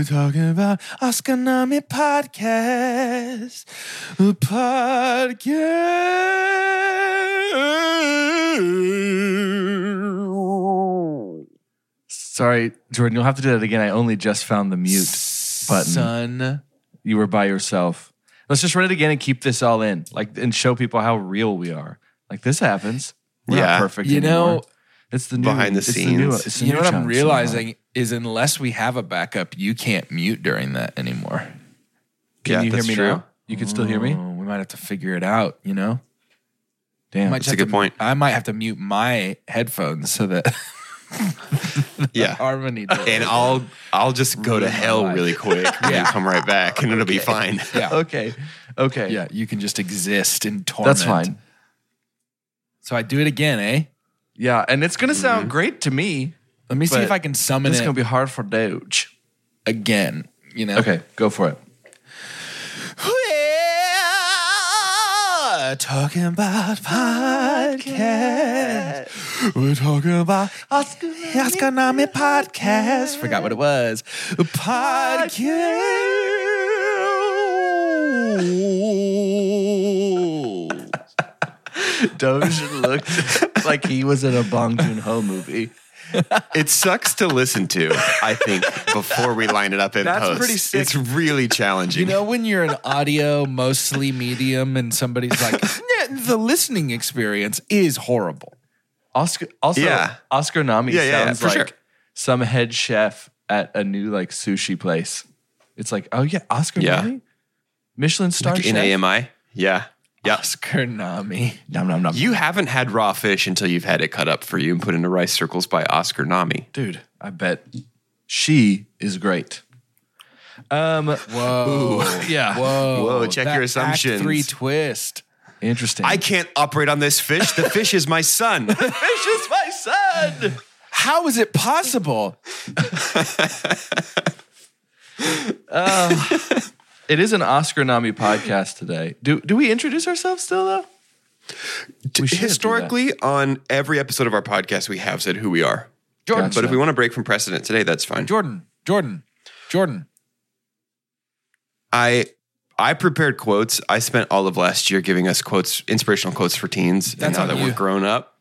We're talking about Oscar Nami podcast. A podcast. Sorry, Jordan, you'll have to do that again. I only just found the mute button. Son. You were by yourself. Let's just run it again and keep this all in, like, and show people how real we are. Like this happens. We're Yeah. not perfect. You anymore. know, it's the new, Behind the it's The new, scenes. it's the You know what I'm challenge realizing is unless we have a backup, you can't mute during that anymore. Can Yeah, you hear that's me true. now? You can still hear me. Oh, we might have to figure it out, you know? Damn. Might That's a good to- point. I might have to mute my headphones so that Yeah. harmony. does And it. I'll I'll just go to hell life. really quick and Yeah. then come right back and it'll be fine. yeah, Okay. Okay. yeah, you can just exist in torment. That's fine. So I do it again, eh? Yeah, and it's gonna sound Mm-hmm. great to me. Let me see if I can summon It's it gonna be hard for Doge. again. You know? Okay, go for it. We're talking about podcast. We're talking about Nami podcast. Forgot what it was. Podcast. Doge looked like he was in a Bong Joon Ho movie. It sucks to listen to, I think, before we line it up in That's post. pretty sick. It's really challenging. You know when you're an audio mostly medium and somebody's like, "Yeah, the listening experience is horrible. Oscar also Yeah. Oscar Nami Yeah, yeah, yeah, sounds like sure. some head chef at a new like sushi place. It's like, oh yeah, Oscar Yeah. Nami? Michelin star Like in chef? AMI? Yeah. Yeah. Oscar Nami. Nom, nom, nom. You haven't had raw fish until you've had it cut up for you and put into rice circles by Oscar Nami. Dude, I bet she is great. Um Whoa. yeah. Whoa. Whoa, check That your Act assumptions. three twist. Interesting. I can't operate on this fish. The fish is my son. The fish is my son. How is it possible? It is an Oscar Nami podcast today. Do do we introduce ourselves still though? Historically, on every episode of our podcast, we have said who we are. Jordan. Gotcha. But if we want to break from precedent today, that's fine. Jordan. Jordan. Jordan. I I prepared quotes. I spent all of last year giving us quotes, inspirational quotes for teens. That's and now that you. we're grown up,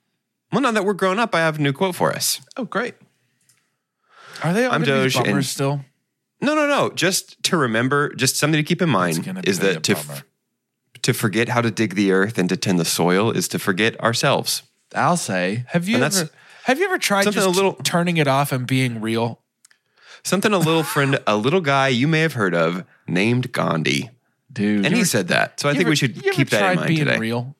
well, now that we're grown up, I have a new quote for us. Oh, great. Are they all I'm Doge and- still? No, no, no. Just to remember, just something to keep in mind is that to f- to forget how to dig the earth and to tend the soil is to forget ourselves. I'll say. Have you And ever have you ever tried something just a little- turning it off and being real? Something a little friend, a little guy you may have heard of named Gandhi, Dude. and he said that. So I think ever- we should ever keep that in mind being today. real?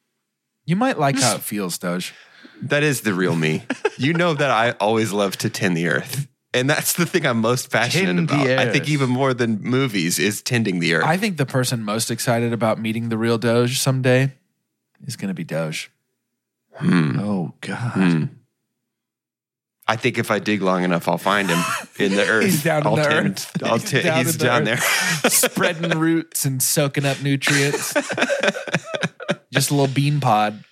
You might like how it feels, Doge. That is the real me. you know that I always love to tend the earth. And that's the thing I'm most passionate Tend about. I think even more than movies is tending the earth. I think the person most excited about meeting the real Doge someday is going to be Doge. Oh God. Hmm. I think if I dig long enough, I'll find him in the earth. He's down in I'll the tend- earth. I'll He's t- down he's in the down earth. there. Spreading roots and soaking up nutrients. Just a little bean pod.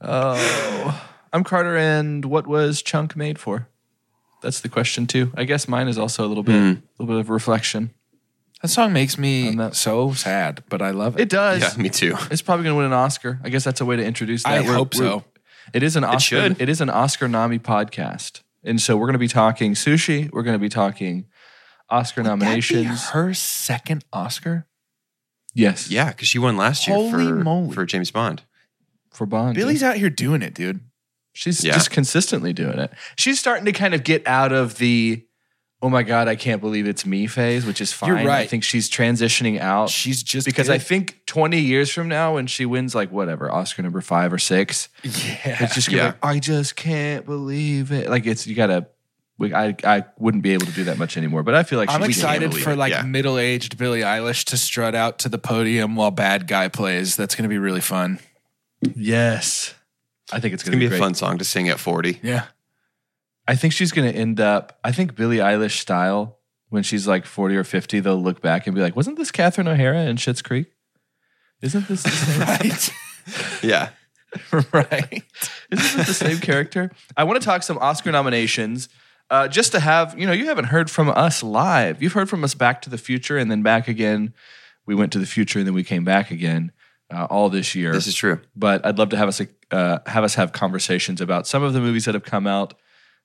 Oh. I'm Carter and what was Chunk made for? That's the question too. I guess mine is also a little bit Hmm. a little bit of reflection. That song makes me I'm so sad, but I love it. It does. Yeah, me too. It's probably going to win an Oscar. I guess that's a way to introduce that. I We're- hope so. It is an Oscar. should. It is an Oscar Nami podcast, and so we're going to be talking sushi. We're going to be talking Oscar Would that be nominations. her second Oscar. Yes, Yeah, because she won last year Holy for, moly. for James Bond. for Bond. Billie's out here doing it, dude. She's Yeah. just consistently doing it. She's starting to kind of get out of the oh my god, I can't believe it's me phase, which is fine. You're right. I think she's transitioning out She's just because I think 20 years from now, when she wins like whatever Oscar number five or six, yeah, it's just gonna be Yeah. like, I just can't believe it. Like it's you gotta. We, I I wouldn't be able to do that much anymore, but I feel like I'm excited for like yeah. middle-aged Billie Eilish to strut out to the podium while bad guy plays. That's going to be really fun. Yes, I think it's It's gonna, gonna be a fun song to sing at 40. Yeah. I think she's gonna end up. I think Billie Eilish style when she's like 40 or 50, they'll look back and be like, "Wasn't this Catherine O'Hara in Schitt's Creek? Isn't this the same? Right. Yeah. right. Isn't this the same character?" I want to talk some Oscar nominations. Uh, just to have, you know, you haven't heard from us live. You've heard from us Back to the Future and then back again. We went to the future and then we came back again uh, all this year. This is true. but I'd love to have us uh, have us have conversations about some of the movies that have come out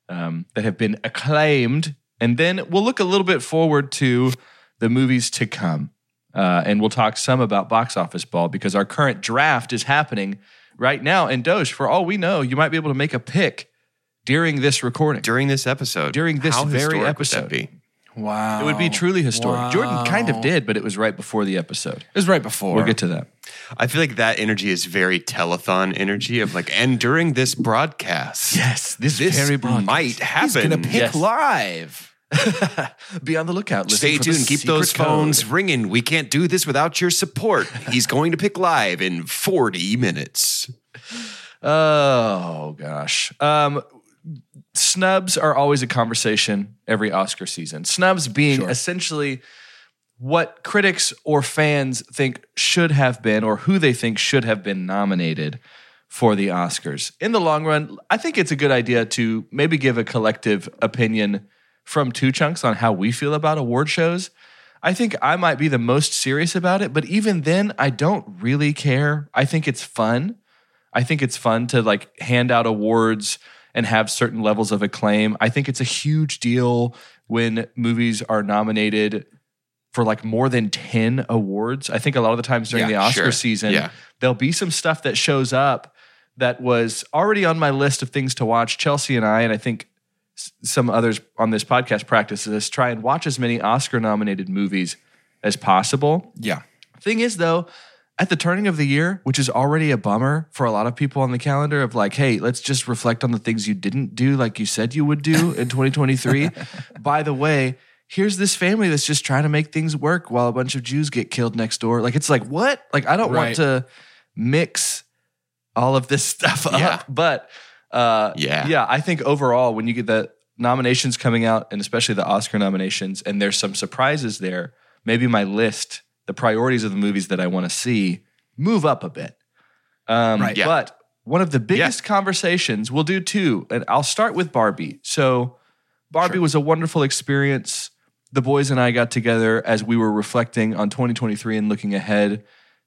um, that have been acclaimed, and then we'll look a little bit forward to the movies to come, uh, and we'll talk some about box office ball because our current draft is happening right now. And Doge, for all we know, you might be able to make a pick during this recording. During this episode. During this How very episode. That be? Wow. it would be truly historic. Jordan kind of did, but it was right before the episode. It was right before. We'll get to that. I feel like that energy is very telethon energy of like, and during this broadcast, Yes, this, this very broadcast. might He's going to pick Yes. live. Be on the lookout. Listen Stay tuned. Keep those phones code. ringing. We can't do this without your support. He's going to pick live in 40 minutes. Oh gosh. Um, snubs are always a conversation every Oscar season. Snubs being Sure. essentially what critics or fans think should have been or who they think should have been nominated for the Oscars. In the long run, I think it's a good idea to maybe give a collective opinion from two chunks on how we feel about award shows. I think I might be the most serious about it, but even then, I don't really care. I think it's fun. I think it's fun to like hand out awards and have certain levels of acclaim. I think it's a huge deal when movies are nominated for like more than 10 awards. I think a lot of the times during Yeah, the Oscar sure. season, Yeah. there'll be some stuff that shows up that was already on my list of things to watch. Chelsea and I, and I think some others on this podcast practice this, try and watch as many Oscar nominated movies as possible. Yeah. Thing is, though, at the turning of the year, which is already a bummer for a lot of people on the calendar, of like, hey, let's just reflect on the things you didn't do, like you said you would do in 2023. By the way, here's this family that's just trying to make things work while a bunch of Jews get killed next door. Like, it's like, what? Like, I don't Right. want to mix all of this stuff up. Yeah. But uh, Yeah. yeah, I think overall, when you get the nominations coming out, and especially the Oscar nominations, and there's some surprises there, maybe my list, the priorities of the movies that I want to see, move up a bit. Um, Right. Yeah. But one of the biggest conversations, we'll do two, and I'll start with Barbie. So, Barbie Sure. was a wonderful experience. The boys and I got together as we were reflecting on 2023 and looking ahead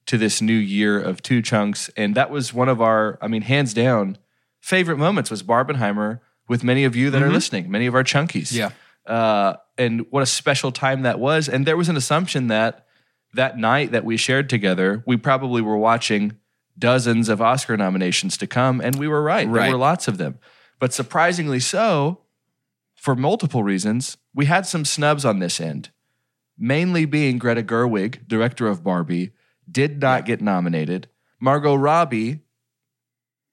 to this new year of two chunks. And that was one of our, I mean, hands down, favorite moments was Barbenheimer with many of you that are listening, many of our chunkies. Yeah. Uh, and what a special time that was. And there was an assumption that that night that we shared together, we probably were watching dozens of Oscar nominations to come. And we were right. There were lots of them. But surprisingly so, for multiple reasons, we had some snubs on this end. Mainly being Greta Gerwig, director of Barbie, did not get nominated. Margot Robbie,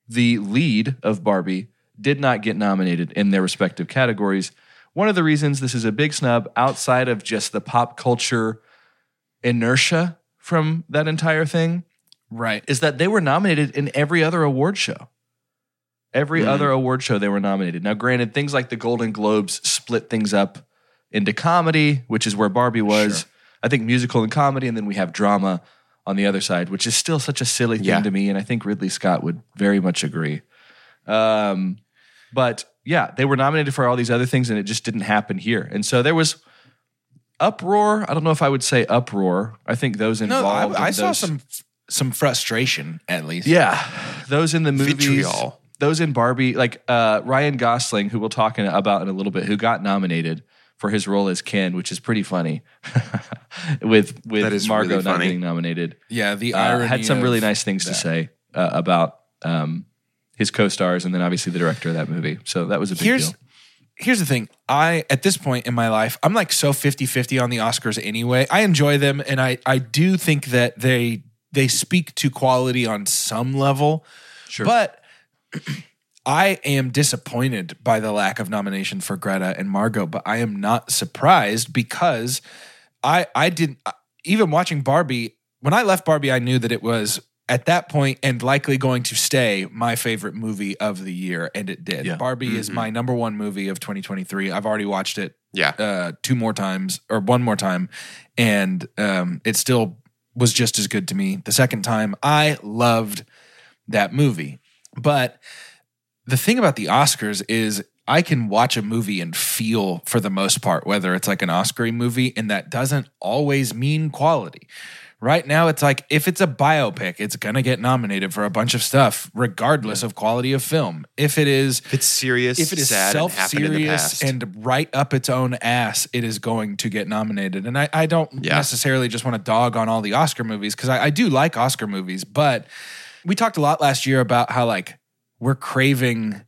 the lead of Barbie, did not get nominated in their respective categories. One of the reasons this is a big snub outside of just the pop culture inertia from that entire thing Right. is that they were nominated in every other award show. Every Mhm. other award show they were nominated. Now, granted, things like the Golden Globes split things up into comedy, which is where Barbie was. Sure. I think musical and comedy, and then we have drama on the other side, which is still such a silly thing Yeah. to me. And I think Ridley Scott would very much agree. Um, but yeah, they were nominated for all these other things, and it just didn't happen here. And so there was uproar. I don't know if I would say uproar. I think those No, involved. I, I in saw some some frustration at least. Yeah, those in the movies. Vitriol. Those in Barbie, like uh, Ryan Gosling, who we'll talk in, about in a little bit, who got nominated for his role as Ken, which is pretty funny. with with That Margot really not getting nominated, yeah. The uh, irony had some really nice things to say uh, about um, his co-stars, and then obviously the director of that movie. So that was a big Here's deal. Here's the thing. I at this point in my life, I'm like so 50-50 on the Oscars anyway. I enjoy them and I I do think that they they speak to quality on some level. Sure. But I am disappointed by the lack of nomination for Greta and Margot, but I am not surprised because I I didn't even watching Barbie when I left Barbie I knew that it was at that point and likely going to stay my favorite movie of the year and it did. Yeah. Barbie is my number 1 movie of 2023. I've already watched it Yeah. uh, two more times or one more time, and um, it still was just as good to me the second time. I loved that movie, but the thing about the Oscars is I can watch a movie and feel for the most part whether it's like an Oscar movie, and that doesn't always mean quality. Right now, it's like if it's a biopic, it's gonna get nominated for a bunch of stuff, regardless of quality of film. If it is If it's serious, if it is sad, and self happened in the serious past. and right up its own ass, it is going to get nominated. And I, I don't Yeah. necessarily just want to dog on all the Oscar movies because I, I do like Oscar movies, but we talked a lot last year about how like we're craving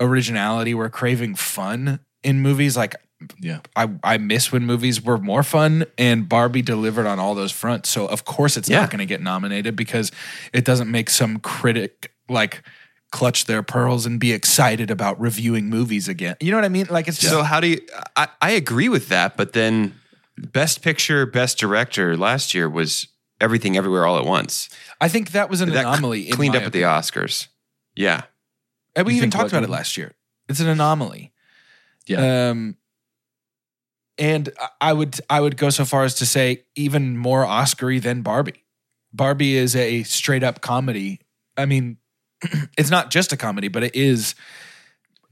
originality, we're craving fun in movies. Like Yeah. I, I miss when movies were more fun and Barbie delivered on all those fronts. So of course it's Yeah. not going to get nominated because it doesn't make some critic like clutch their pearls and be excited about reviewing movies again. You know what I mean? Like it's just So how do you? I, I agree with that, but then best picture, best director last year was everything, everywhere, all at once. I think that was an That anomaly. in cleaned up at the. Oscars. Yeah, And we You even talked about it last year. It's an anomaly. Yeah. Um, and I- would I would go so far as to say even more Oscary than Barbie. Barbie is a straight up comedy. I mean, it's not just a comedy, but it is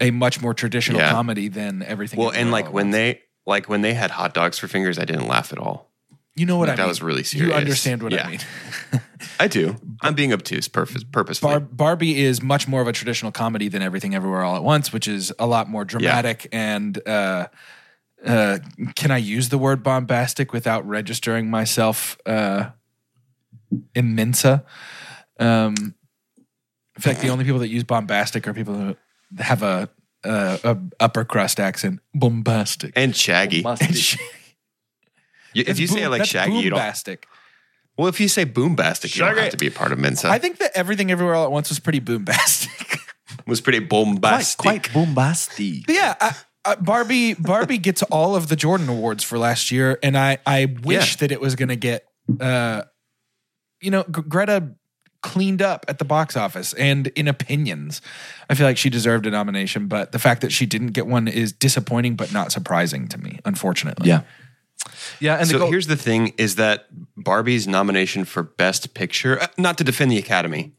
a much more traditional Yeah. comedy than everything. well, and like when they like when they had hot dogs for fingers, I didn't laugh at all. you know what like, I that mean. was really serious. You understand what Yeah. I mean. I do. I'm being obtuse, purpose, purposefully. Bar- Barbie is much more of a traditional comedy than Everything Everywhere All at Once, which is a lot more dramatic and. Uh, uh, can I use the word bombastic without registering myself uh, in Mensa? Um, in fact, the only people that use bombastic are people who have a, a, a upper crust accent. Bombastic. and Shaggy. Bombastic. You- if It's you say boom- it like that's Shaggy, you don't. Boombastic. Well, if you say boombastic, you don't have to be a part of Mensa. I think that Everything Everywhere All at Once was pretty boombastic. it was pretty bombastic. Quite bombastic. But yeah, I, I, Barbie Barbie gets all of the Jordan awards for last year, and I I wish Yeah. that it was going to get, uh, you know, G- Greta cleaned up at the box office and in opinions. I feel like she deserved a nomination, but the fact that she didn't get one is disappointing, but not surprising to me. Unfortunately, Yeah. Yeah. And so the goal- here's the thing: is that Barbie's nomination for Best Picture, uh, not to defend the Academy,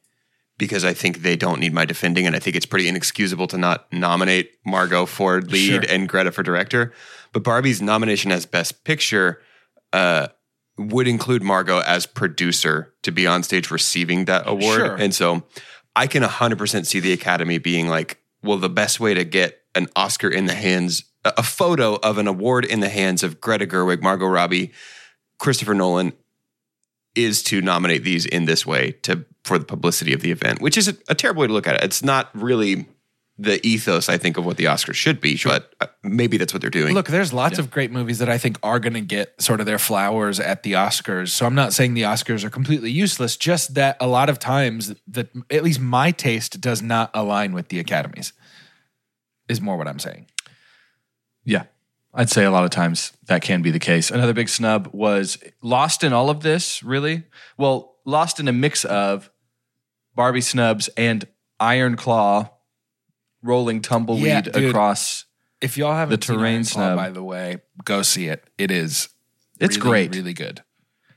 because I think they don't need my defending, and I think it's pretty inexcusable to not nominate Margot for lead Sure. and Greta for director. But Barbie's nomination as Best Picture uh, would include Margot as producer to be on stage receiving that award, Sure. and so I can 100% see the Academy being like, well, the best way to get an Oscar in the hands, a a photo of an award in the hands of Greta Gerwig, Margot Robbie, Christopher Nolan, is to nominate these in this way to for the publicity of the event, which is a, a terrible way to look at it. It's not really the ethos, I think, of what the Oscars should be, but uh, maybe that's what they're doing. Look, there's lots of great movies that I think are going to get sort of their flowers at the Oscars. So I'm not saying the Oscars are completely useless, just that a lot of times that at least my taste does not align with the academies. Is more what I'm saying. Yeah. I'd say a lot of times that can be the case. Another big snub was lost in all of this, really. Well, lost in a mix of Barbie snubs and Iron Claw rolling tumbleweed Yeah, dude. across. If y'all haven't The seen terrain Iron Claw, snub. by the way, go see it. It is It's really, great. really good.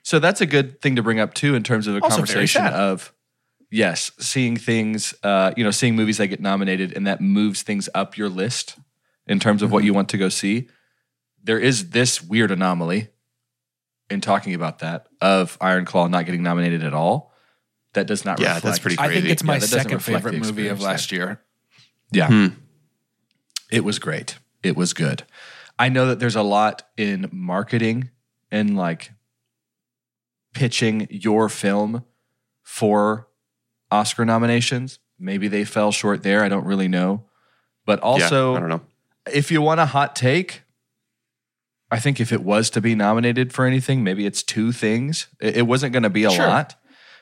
So that's a good thing to bring up too in terms of a Also conversation of yes, seeing things, uh, you know, seeing movies that get nominated and that moves things up your list in terms of Mm-hmm. what you want to go see. there is this weird anomaly in talking about that of Iron Claw not getting nominated at all. That does not Yeah, reflect. that's pretty I think it's my Yeah, second favorite movie of last year. Yeah. Hmm. It was great. It was good. I know that there's a lot in marketing and like pitching your film for Oscar nominations. Maybe they fell short there. I don't really know. But also, yeah, I don't know. if you want a hot take, I think if it was to be nominated for anything, maybe it's two things. It, it wasn't going to be a Sure. lot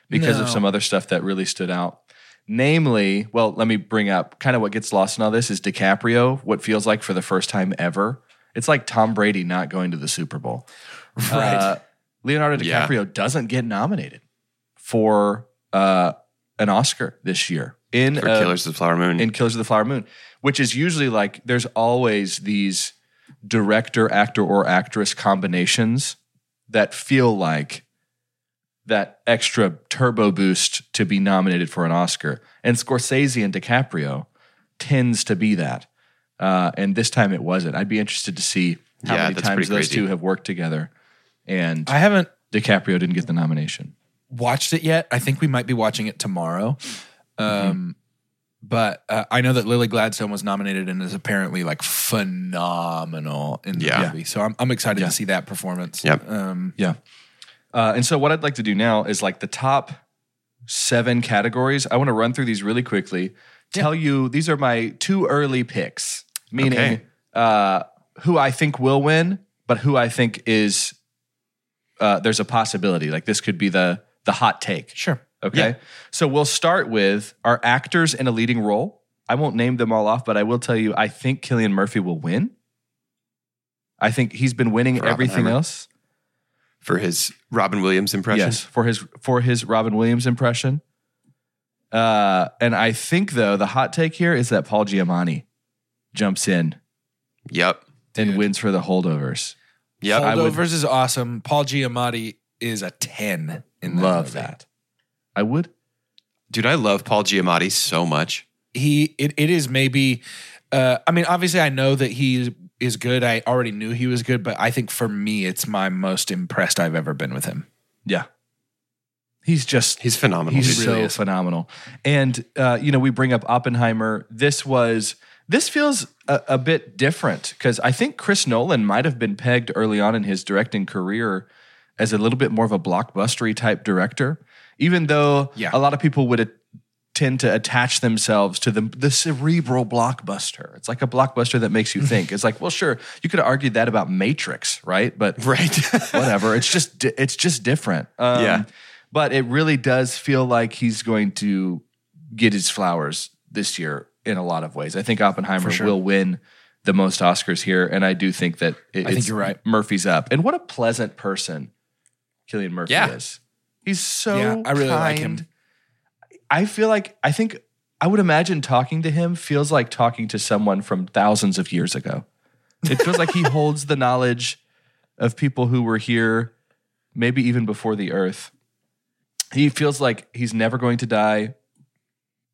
because of some other stuff that really stood out. Namely, well, let me bring up kind of what gets lost in all this is DiCaprio, what feels like for the first time ever. It's like Tom Brady not going to the Super Bowl. Right. Uh, Leonardo Yeah. DiCaprio doesn't get nominated for uh, an Oscar this year in a- Killers of the Flower Moon. in Killers of the Flower Moon, which is usually like there's always these director, actor, or actress combinations that feel like that extra turbo boost to be nominated for an Oscar. And Scorsese and DiCaprio tends to be that. Uh, and this time it wasn't. I'd be interested to see how Yeah, many times those crazy. two have worked together. And I haven't DiCaprio didn't get the nomination. watched it yet. I think we might be watching it tomorrow. Um, Mm-hmm. But uh, I know that Lily Gladstone was nominated and is apparently like phenomenal in the Yeah. movie. So I'm, I'm excited Yeah. to see that performance. Yep. Um, Yeah. Uh, and so what I'd like to do now is like the top seven categories. I want to run through these really quickly. Tell you these are my two early picks, meaning Okay. uh, who I think will win, but who I think is uh, there's a possibility. Like this could be the the hot take. sure. Okay. So we'll start with our actors in a leading role. I won't name them all off, but I will tell you I think Cillian Murphy will win. I think he's been winning For everything Oppenheimer? else. For his Robin Williams impression. Yes, for his for his Robin Williams impression. Uh, and I think though the hot take here is that Paul Giamatti jumps in Yep. and Dude. wins for the holdovers. Yep. I would- Holdovers is awesome. Paul Giamatti is a 10 in that Love movie. that. I would. Dude, I love Paul Giamatti so much. He it, it is maybe uh I mean obviously I know that he is good. I already knew he was good, but I think for me it's my most impressed I've ever been with him. Yeah. He's just He's phenomenal. He's dude. so is. phenomenal. And uh, you know, we bring up Oppenheimer. This was this feels a, a bit different because I think Chris Nolan might have been pegged early on in his directing career as a little bit more of a blockbustery type director, even though Yeah. a lot of people would tend to attach themselves to the the cerebral blockbuster. It's like a blockbuster that makes you think. It's like, well, sure, you could argue that about Matrix, right? But right. whatever. It's just it's just different. Um, Yeah. But it really does feel like he's going to get his flowers this year in a lot of ways. I think Oppenheimer sure. will win the most Oscars here, and I do think that it, I think you're right. Murphy's up, and what a pleasant person Cillian Murphy Yeah. is. He's so Yeah, I really like him. I feel like I think I would imagine talking to him feels like talking to someone from thousands of years ago. It feels like he holds the knowledge of people who were here, maybe even before the earth. He feels like he's never going to die.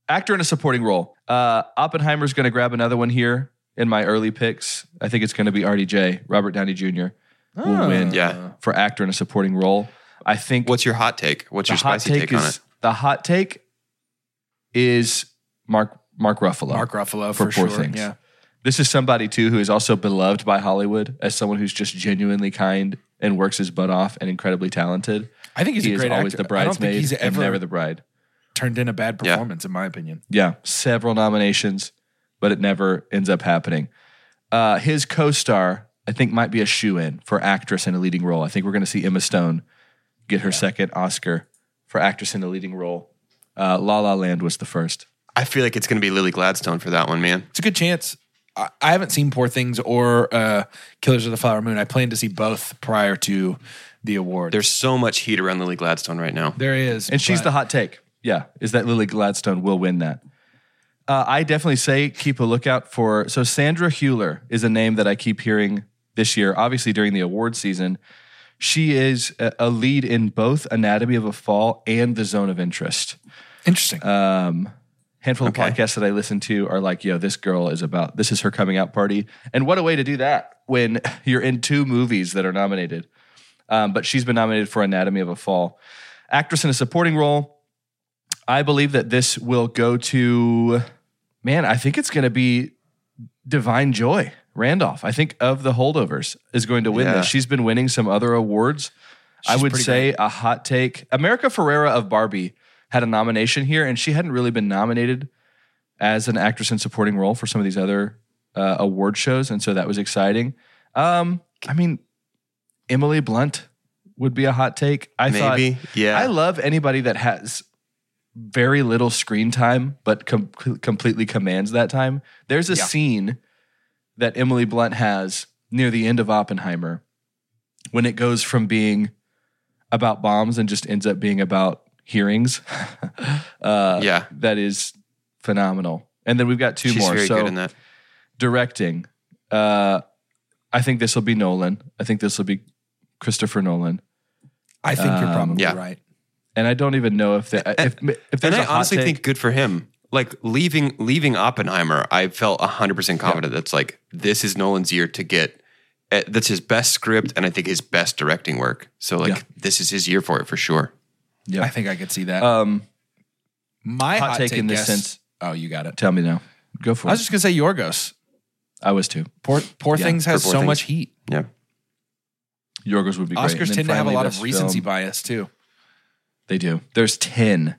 Actor in a supporting role. Uh, Oppenheimer's going to grab another one here in my early picks. I think it's going to be RDJ, Robert Downey Jr. will Oh. win Yeah. for actor in a supporting role. I think What's your hot take? What's your the hot spicy take, on is it? the hot take is Mark Mark Ruffalo. Mark Ruffalo for for, Poor sure. Things. Yeah. This is somebody too who is also beloved by Hollywood as someone who's just genuinely kind and works his butt off and incredibly talented. I think he's he a is great always actor. the I don't think bridesmaid he's and ever never the bride. turned in a bad Yeah. performance in my opinion. Yeah, several nominations, but it never ends up happening. Uh, his co-star, I think, might be a shoe in for actress in a leading role. I think we're going to see Emma Stone get her second Oscar for actress in a leading role. Uh, La La Land was the first. I feel like it's going to be Lily Gladstone for that one, man. It's a good chance. I, I haven't seen Poor Things or uh, Killers of the Flower Moon. I plan to see both prior to the award. There's so much heat around Lily Gladstone right now. there is, And she's but- the hot take. Yeah, is that Lily Gladstone will win that. Uh, I definitely say keep a lookout for. So Sandra Hüller is a name that I keep hearing this year. Obviously during the award season, she is a, a lead in both Anatomy of a Fall and The Zone of Interest. Interesting. Um, handful Okay. of podcasts that I listen to are like, yo, this girl is about this is her coming out party, and what a way to do that when you're in two movies that are nominated. Um, but she's been nominated for Anatomy of a Fall, actress in a supporting role. I believe that this will go to, man. I think it's going to be Da'Vine Joy Randolph. I think of the holdovers is going to win Yeah. this. She's been winning some other awards. I would say a hot take. America Ferrera of Barbie had a nomination here, and she hadn't really been nominated as an actress in supporting role for some of these other uh, award shows, and so that was exciting. Um, I mean, Emily Blunt would be a hot take. I thought Yeah. I love anybody that has very little screen time, but com- completely commands that time. There's a Yeah. scene that Emily Blunt has near the end of Oppenheimer when it goes from being about bombs and just ends up being about hearings. uh, Yeah. That is phenomenal. And then we've got two She's more. very so good in that. directing. Uh, I think this will be Nolan. I think this will be Christopher Nolan. I think you're Um, probably yeah. right. And I don't even know if that if if there's And I a honestly take, think good for him. Like leaving leaving Oppenheimer, I felt 100% confident that's like this is Nolan's year to get uh, that's his best script and I think his best directing work. So like Yeah. this is his year for it for sure. Yeah. I think I could see that. um, My hot hot, take in this guess- sense- Oh, you got it. tell me now. Go for it. I it. was just gonna say Yorgos. I was too. Poor Poor Yeah, Things has Poor so Things. much heat. Yeah. Yorgos would be great. Oscars then tend to have a finally, lot of best recency film. bias too. They do. There's ten,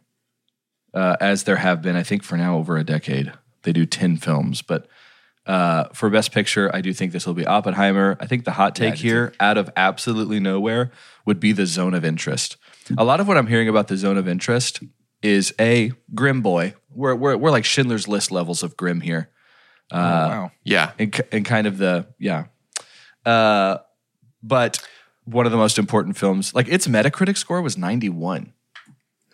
uh, as there have been. I think for now over a decade. They do ten films, but uh, for best picture, I do think this will be Oppenheimer. I think the hot take do here, out of absolutely nowhere, would be the zone of interest. A lot of what I'm hearing about the zone of interest is a grim boy. We're we're, we're like Schindler's List levels of grim here. oh, wow. Yeah. and, and kind of the yeah uh but one of the most important films like its metacritic score was 91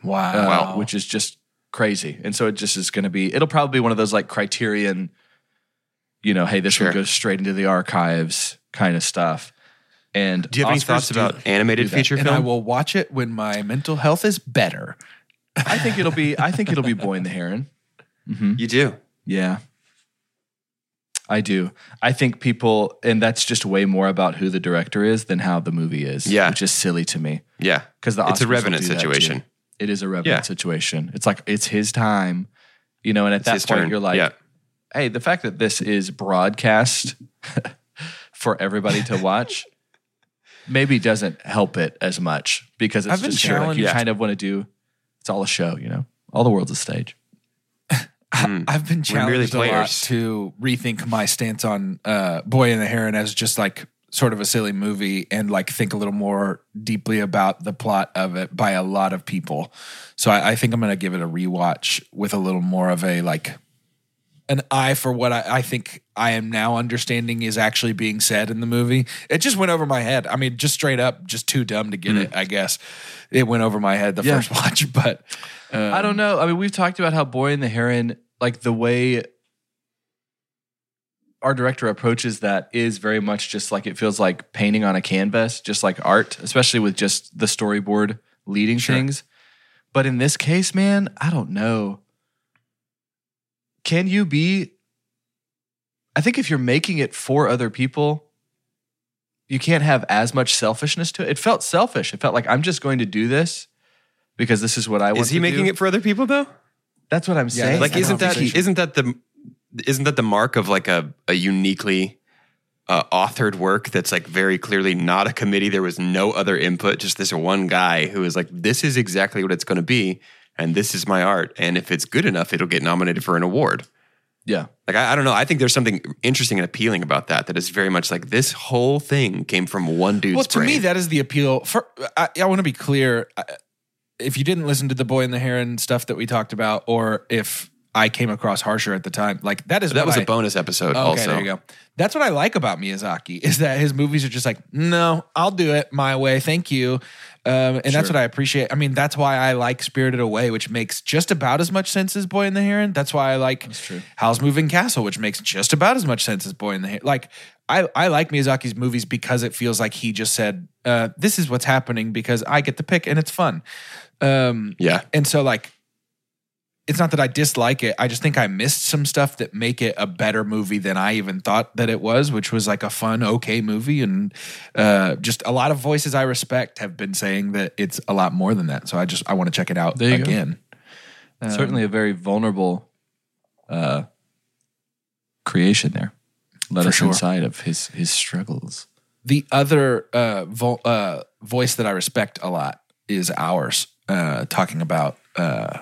Wow. uh, Wow. which is just crazy and so it just is going to be it'll probably be one of those like criterion you know hey this Sure. one goes straight into the archives kind of stuff and Do you have any thoughts about animated do that. feature and film? I will watch it when my mental health is better. i think it'll be i think it'll be boy and the heron mm-hmm. you do. Yeah. I do. I think people, and that's just way more about who the director is than how the movie is. Yeah. Which is silly to me. Yeah. Because the It's a Revenant situation. It is a Revenant Yeah. situation. It's like, it's his time, you know, and at that his point, turn. you're like, Yeah. hey, the fact that this is broadcast for everybody to watch maybe doesn't help it as much because it's I've been just kinda like you challenged- kind of want to do, it's all a show, you know? All the world's a stage. Mm. I've been We're merely challenged a lot players. to rethink my stance on uh, Boy and the Heron as just like sort of a silly movie and like think a little more deeply about the plot of it by a lot of people. So I, I think I'm going to give it a rewatch with a little more of a like an eye for what I, I think I am now understanding is actually being said in the movie. It just went over my head. I mean, just straight up, just too dumb to get it. I guess it went over my head the Yeah. first watch, but um, I don't know. I mean, we've talked about how Boy and the Heron, like the way our director approaches that is very much just like it feels like painting on a canvas, just like art, especially with just the storyboard leading things. But in this case, man, I don't know. Can you be? I think if you're making it for other people, you can't have as much selfishness to it. It felt selfish. It felt like I'm just going to do this because this is what I want. Is he to making do. it for other people though? That's what I'm saying. like isn't that conversation. isn't that the isn't that the mark of like a a uniquely uh, authored work that's like very clearly not a committee there was no other input just this one guy who is like this is exactly what it's going to be and this is my art and if it's good enough it'll get nominated for an award yeah. like I, I don't know i think there's something interesting and appealing about that that is very much like this whole thing came from one dude's well, to me, that is the appeal. For I, I want to be clear. If you didn't listen to the Boy and the Heron stuff that we talked about, or if I came across harsher at the time, like that is that was a a bonus episode Okay, also there you go. That's what I like about Miyazaki is that his movies are just like, no, I'll do it my way, thank you, um, and that's what I appreciate. I mean, that's why I like Spirited Away, which makes just about as much sense as Boy and the Heron. That's why I like. Howl's Moving Castle, which makes just about as much sense as Boy and the Heron. Like, I I like Miyazaki's movies because it feels like he just said, uh, "This is what's happening because I get to pick and it's fun." Um, yeah and so like it's not that I dislike it. I just think I missed some stuff that make it a better movie than I even thought that it was, which was like a fun, okay movie. And uh, just a lot of voices I respect have been saying that it's a lot more than that. So I just I want to check it out There you go. again. Certainly a very vulnerable uh, creation there. Let us sure. inside of his his struggles. The other uh, vo- uh, voice that I respect a lot is ours, uh, talking about, uh,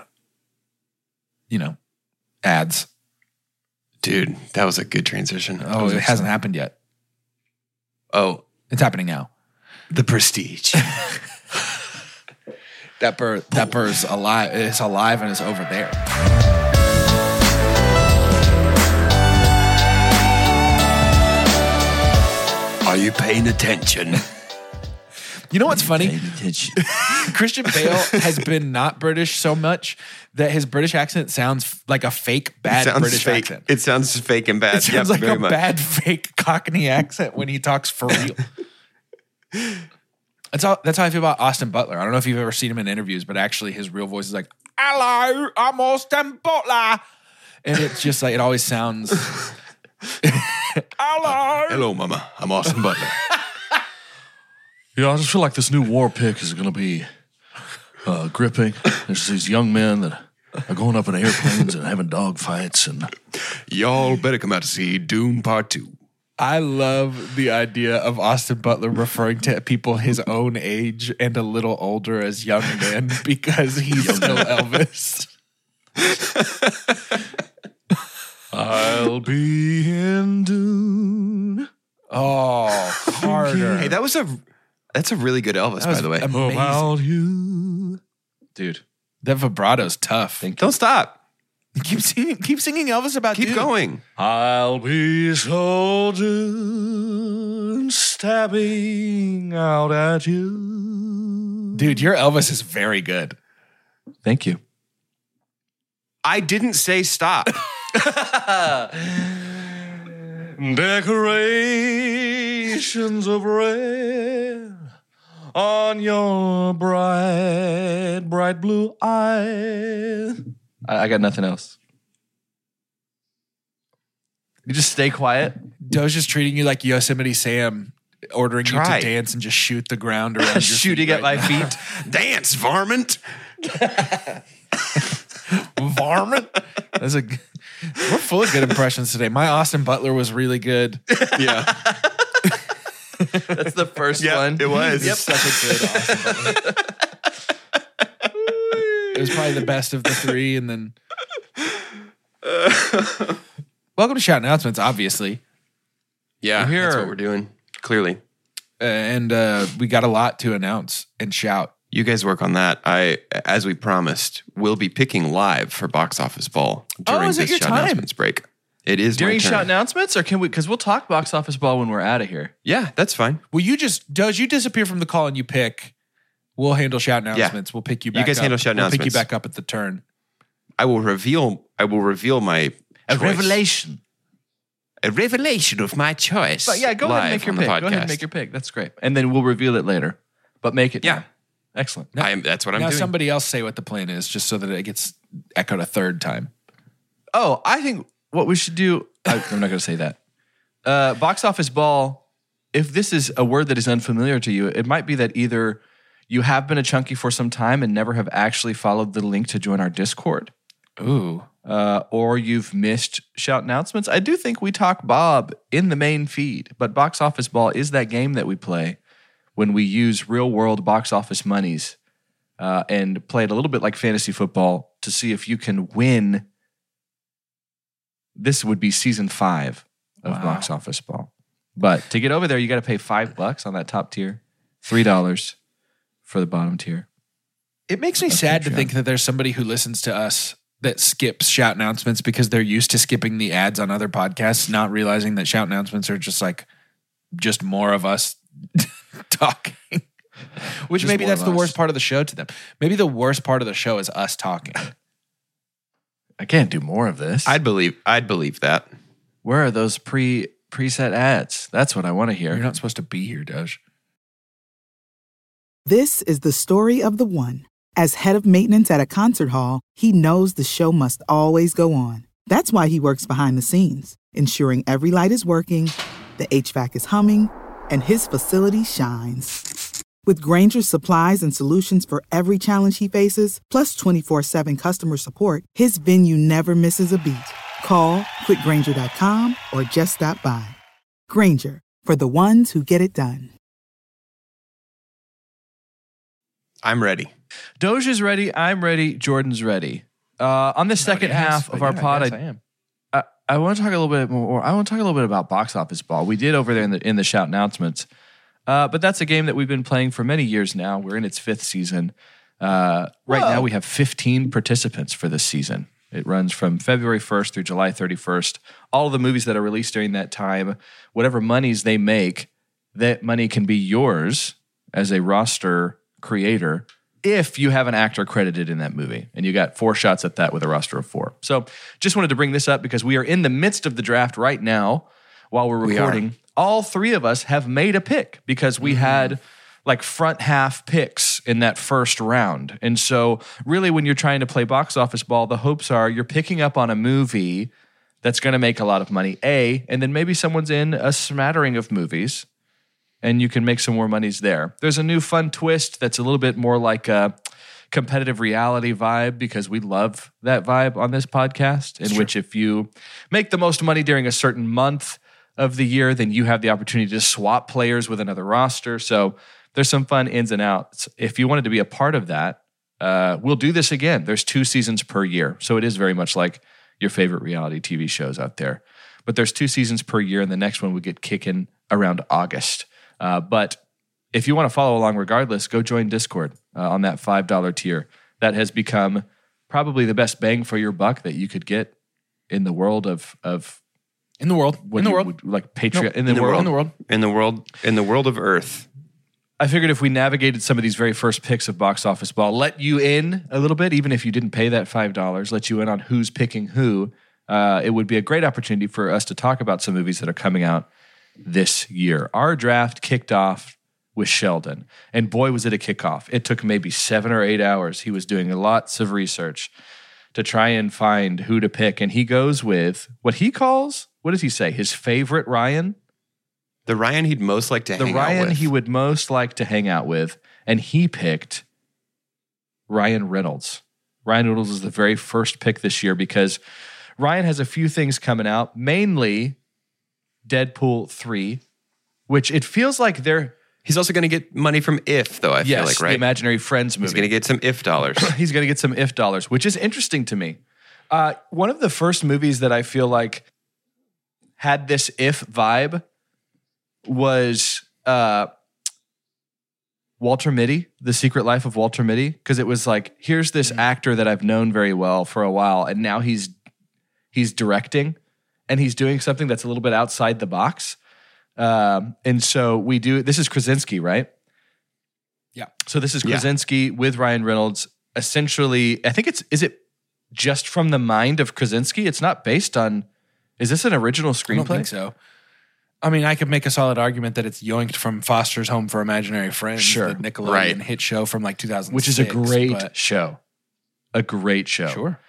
you know, ads. Dude, that was a good transition. Oh, it hasn't happened yet. Oh, It's happening now. the prestige. That bird, that bird's alive. It's alive and it's over there. Are you paying attention? You know what's funny? Christian Bale has been not British so much that his British accent sounds like a fake bad sounds British fake. accent. It sounds fake and bad. It sounds Yep, like very a much. bad fake Cockney accent when he talks for real. that's how that's how I feel about Austin Butler. I don't know if you've ever seen him in interviews, but actually his real voice is like, "Hello, I'm Austin Butler," and it's just like it always sounds. Hello. Hello, Mama. I'm Austin Butler. Yeah, I just feel like this new war pick is going to be uh, gripping. There's these young men that are going up in airplanes and having dog fights, and Y'all better come out to see Dune Part Two. I love the idea of Austin Butler referring to people his own age and a little older as young men because he's still Elvis. I'll be in Dune. Oh, Carter. Hey, that was a that's a really good Elvis, by the way. amazing. About you, dude. that vibrato's tough. Don't stop. Keep singing, keep singing Elvis about Keep dude. going. I'll be so stabbing out at you. Dude, your Elvis is very good. Thank you. I didn't say stop. Decorations of red on your bright, bright blue eyes. I, I got nothing else. You just stay quiet. Doge is treating you like Yosemite Sam, ordering Try. you to dance and just shoot the ground around your Shooting feet at my now. feet. Dance, varmint. Varmint. That's a. We're full of good impressions today. My Austin Butler was really good. Yeah. That's the first Yeah, one. it was. It's such a good Austin Butler. it was probably the best of the three, and then. Welcome to Shout Announcements, obviously, Yeah. We're That's what we're doing. Clearly. uh, and uh, we got a lot to announce and shout. You guys work on that. I, as we promised, will be picking live for box office ball during Oh, this shout time? announcements break. It is During my turn. shout announcements, or can we? Because we'll talk box office ball when we're out of here. Yeah, that's fine. Well, you just Doge, you disappear from the call and you pick. We'll handle shout announcements. We'll pick you back. guys up. handle shout We'll pick you announcements. back up at the turn. I will reveal. I will reveal my A choice. revelation. A revelation of my choice. But yeah, go ahead and live make your on the pick. Go ahead and make your pick. That's great. And then we'll reveal it later. But make it. Yeah. now. Excellent. I am, that's what I'm now doing. somebody else say what the plan is, just so that it gets echoed a third time. Oh, I think what we should do. I, I'm not going to say that. Uh, box office ball. If this is a word that is unfamiliar to you, it might be that either you have been a chunky for some time and never have actually followed the link to join our Discord, Ooh, uh, or you've missed shout announcements. I do think we talk Bob in the main feed, but box office ball is that game that we play when we use real world box office monies uh, and play it a little bit like fantasy football to see if you can win. This would be season five of Wow. box office ball. But to get over there, you got to pay five bucks on that top tier, three dollars for the bottom tier. it makes me That's sad to think that there's somebody who listens to us that skips shout announcements because they're used to skipping the ads on other podcasts, not realizing that shout announcements are just like just more of us talking. Which Just maybe that's the us. worst part of the show to them. Maybe the worst part of the show is us talking. I can't do more of this. I'd believe. I'd believe that. Where are those pre preset ads? That's what I want to hear. You're not supposed to be here, Doge. This is the story of the one. As head of maintenance at a concert hall, he knows the show must always go on. That's why he works behind the scenes, ensuring every light is working, the HVAC is humming, and his facility shines. With Grainger's supplies and solutions for every challenge he faces, plus 24 7 customer support, his venue never misses a beat. Call quickgrainger.com or just stop by. Grainger, for the ones who get it done. I'm ready. Doge is ready. I'm ready. Jordan's ready. Uh, on the second Yes, half but of our yeah, pod, I, I am. I, I want to talk a little bit more. I want to talk a little bit about box office ball. We did over there in the in the shout announcements, uh, but that's a game that we've been playing for many years now. We're in its fifth season. Uh, right now, we have 15 participants for this season. It runs from February 1st through July 31st. All of the movies that are released during that time, whatever monies they make, that money can be yours as a roster creator if you have an actor credited in that movie. And you got four shots at that with a roster of four. So just wanted to bring this up because we are in the midst of the draft right now while we're We recording. All three of us have made a pick because we mm-hmm. had like front half picks in that first round. And so, really, when you're trying to play box office ball, the hopes are you're picking up on a movie that's going to make a lot of money, A, and then maybe someone's in a smattering of movies and you can make some more monies there. There's a new fun twist that's a little bit more like a competitive reality vibe because we love that vibe on this podcast, in which if you make the most money during a certain month of the year, then you have the opportunity to swap players with another roster. So there's some fun ins and outs. If you wanted to be a part of that, uh, we'll do this again. There's two seasons per year. So it is very much like your favorite reality TV shows out there. But there's two seasons per year, and the next one would get kicking around August. Uh, but if you want to follow along regardless, go join Discord uh, on that $5 tier. That has become probably the best bang for your buck that you could get in the world of, of In the world. what in the you world. would- like Patreon. Nope. in, the In the world. in the world. In the world, in the world of Earth, I figured if we navigated some of these very first picks of box office ball, let you in a little bit, even if you didn't pay that five dollars, let you in on who's picking who. Uh, it would be a great opportunity for us to talk about some movies that are coming out this year. Our draft kicked off with Sheldon, and boy, was it a kickoff! It took maybe seven or eight hours. He was doing lots of research to try and find who to pick, and he goes with what he calls what does he say? His favorite Ryan the Ryan he'd most like to the hang out Ryan with. he would most like to hang out with, and he picked Ryan Reynolds. Ryan Reynolds is the very first pick this year because Ryan has a few things coming out, mainly Deadpool 3, which it feels like they're He's also going to get money from If, though. I yes, feel like the right. imaginary friends movie. He's going to get some If dollars. he's going to get some if dollars, which is interesting to me. Uh, one of the first movies that I feel like had this if vibe was uh, Walter Mitty, The Secret Life of Walter Mitty, because it was like, here's this actor that I've known very well for a while, and now he's he's directing and he's doing something that's a little bit outside the box. Um, and so we do. This is Krasinski, right? Yeah. So this is Yeah. Krasinski with Ryan Reynolds. Essentially, I think it's is it just from the mind of Krasinski? It's not based on. Is this an original I screenplay? don't think so. I mean, I could make a solid argument that it's yoinked from Foster's Home for Imaginary Friends, Sure. the Nickelodeon Right. hit show from like 2006, Which is a great but- show. A great show. Sure.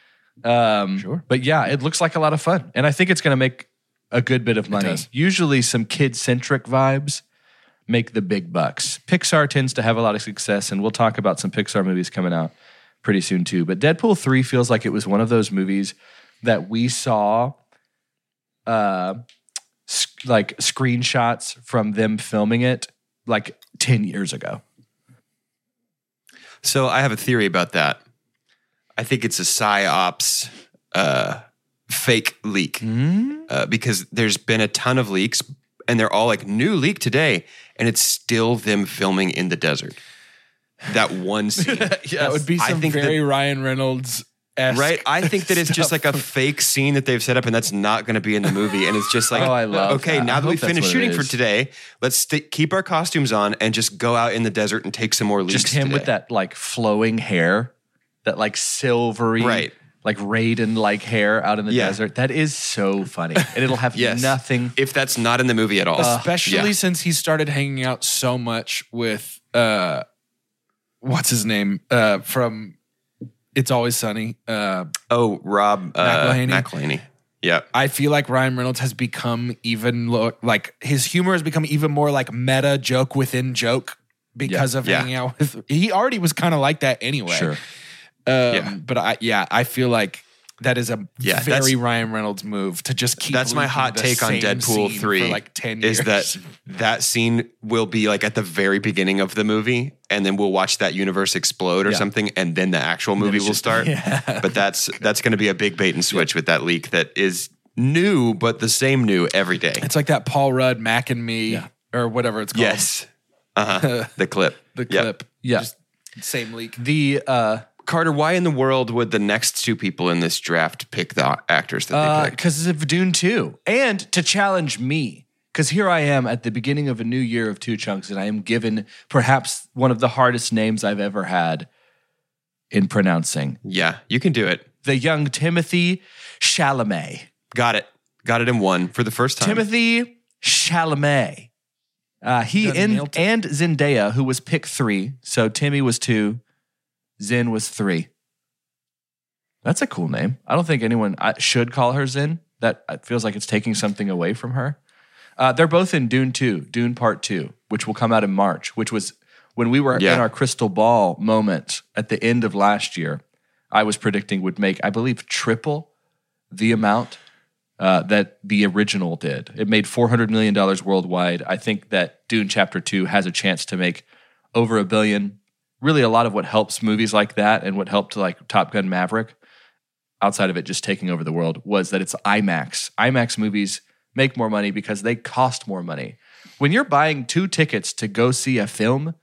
Um, Sure. But yeah, it looks like a lot of fun. And I think it's going to make a good bit of money. does. Usually, some kid centric vibes make the big bucks. Pixar tends to have a lot of success, and we'll talk about some Pixar movies coming out pretty soon too. But Deadpool 3 feels like it was one of those movies that we saw uh, s- like screenshots from them filming it like 10 years ago. So I have a theory about that. I think it's a psyops uh, fake leak Hmm? uh, because there's been a ton of leaks and they're all like new leak today, and it's still them filming in the desert. That one scene, That would be I some think that- very Ryan Reynolds right? I think that it's just like a fake scene that they've set up, and that's not going to be in the movie. And it's just like, Oh, I love okay, that. Now that we hope finished shooting for today, let's st- keep our costumes on and just go out in the desert and take some more leaks. just him with that like flowing hair, that like silvery, Right. like Raiden like hair out in the Yeah. desert. That is so funny, and it'll have Yes. nothing. If that's not in the movie at all, especially Yeah. since he started hanging out so much with uh what's his name uh, from It's Always Sunny. Uh, Oh, Rob uh, McElhenney. McElhenney. Yeah. I feel like Ryan Reynolds has become even lo- like his humor has become even more like meta joke within joke because of Yeah. hanging out with. He already was kind of like that anyway. Sure. Um, Yeah. But I, yeah, I feel like that is a Yeah, very Ryan Reynolds move to just keep. That's my hot the take on Deadpool 3 for like ten years. is that that scene will be like at the very beginning of the movie and then we'll watch that universe explode or Yeah. something and then the actual movie will start. But that's that's going to be a big bait and switch with that leak that is new but the same new every day. it's like that Paul Rudd Mac and Me or whatever it's called. Yes. Uh-huh. the clip. the Yeah. clip. Yeah. Just same leak. The uh Carter, why in the world would the next two people in this draft pick the actors that they picked? because of Dune 2 and to challenge me. Because here I am at the beginning of a new year of two chunks, and I am given perhaps one of the hardest names I've ever had in pronouncing. Yeah, you can do it. The young Timothy Chalamet. Got it. Got it in one for the first time. Timothy Chalamet. Uh, he and, and Zendaya, who was pick three. So Timmy was two, Zen was three. That's a cool name. I don't think anyone should call her Zen. That feels like it's taking something away from her. Uh, they're both in Dune 2, Dune Part 2, which will come out in March, which was when we were Yeah. in our crystal ball moment at the end of last year. I was predicting would make, I believe, triple the amount uh, that the original did. It made $400 million worldwide. I think that Dune Chapter 2 has a chance to make over a billion. Really, a lot of what helps movies like that and what helped like Top Gun Maverick, outside of it just taking over the world, was that it's IMAX. IMAX movies make more money because they cost more money. When you're buying two tickets to go see a film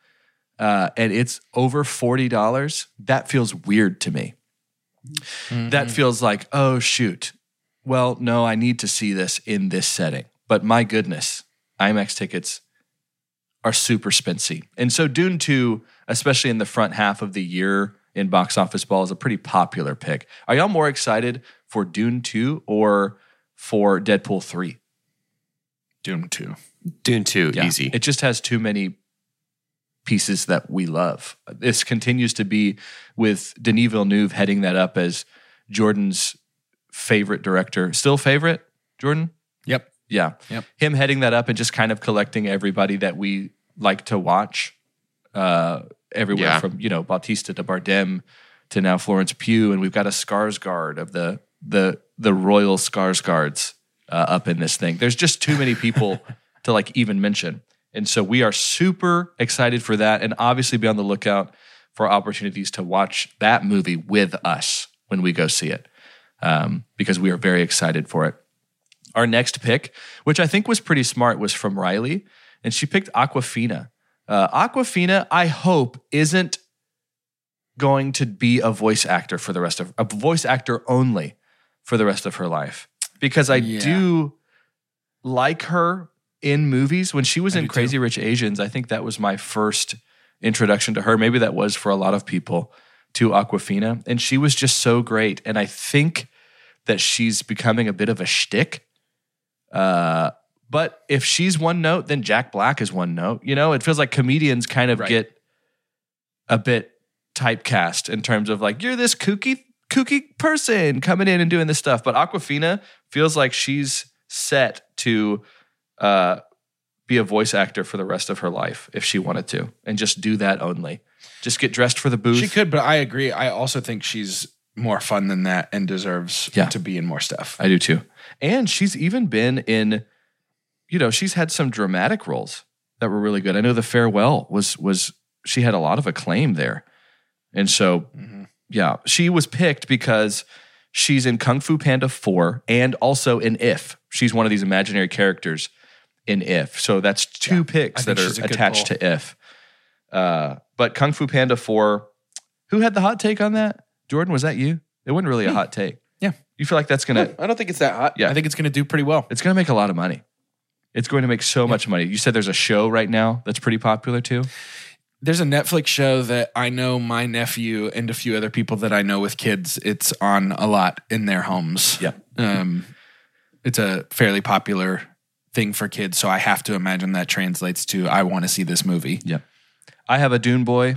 uh, and it's over $40, that feels weird to me. That feels like, oh, shoot. Well, no, I need to see this in this setting. But my goodness, IMAX tickets are super spency. And so Dune 2, especially in the front half of the year in box office ball, is a pretty popular pick. Are y'all more excited for Dune 2 or for Deadpool 3? Doom two. Dune 2, Yeah. easy. It just has too many pieces that we love. This continues to be with Denis Villeneuve heading that up as Jordan's favorite director. Still favorite, Jordan? Yep. Yeah. Yep. Him heading that up and just kind of collecting everybody that we like to watch uh, everywhere Yeah. from, you know, Bautista to Bardem to now Florence Pugh. And we've got a Skarsgård of the, the, the royal Skarsgårds uh, up in this thing. There's just too many people to like even mention. And so we are super excited for that. And obviously be on the lookout for opportunities to watch that movie with us when we go see it um, because we are very excited for it. Our next pick, which I think was pretty smart, was from Riley, and she picked Awkwafina. Uh, Awkwafina, I hope, isn't going to be a voice actor for the rest of a voice actor only for the rest of her life because I Yeah. do like her in movies. When she was I in do too. Crazy Rich Asians, I think that was my first introduction to her. Maybe that was for a lot of people to Awkwafina, and she was just so great. And I think that she's becoming a bit of a shtick. Uh, but if she's one note, then Jack Black is one note. You know, it feels like comedians kind of Right. get a bit typecast in terms of like you're this kooky kooky person coming in and doing this stuff. But Awkwafina feels like she's set to uh, be a voice actor for the rest of her life if she wanted to, and just do that only. Just get dressed for the booth. She could, but I agree. I also think she's more fun than that and deserves Yeah. to be in more stuff. I do too. And she's even been in, you know, she's had some dramatic roles that were really good. I know The Farewell was was she had a lot of acclaim there. And so yeah, she was picked because she's in Kung Fu Panda 4 and also in If. She's one of these imaginary characters in If. So that's two picks that are attached to If. Uh, but Kung Fu Panda 4, who had the hot take on that? Jordan, was that you? It wasn't really a hot take. Yeah. You feel like that's going to I don't think it's that hot. Yeah. I think it's going to do pretty well. it's going to make a lot of money. It's going to make so much money. You said there's a show right now that's pretty popular too. There's a Netflix show that I know my nephew and a few other people that I know with kids. It's on a lot in their homes. Yeah. Um, it's a fairly popular thing for kids, so I have to imagine that translates to I want to see this movie. Yeah. I have a Dune boy.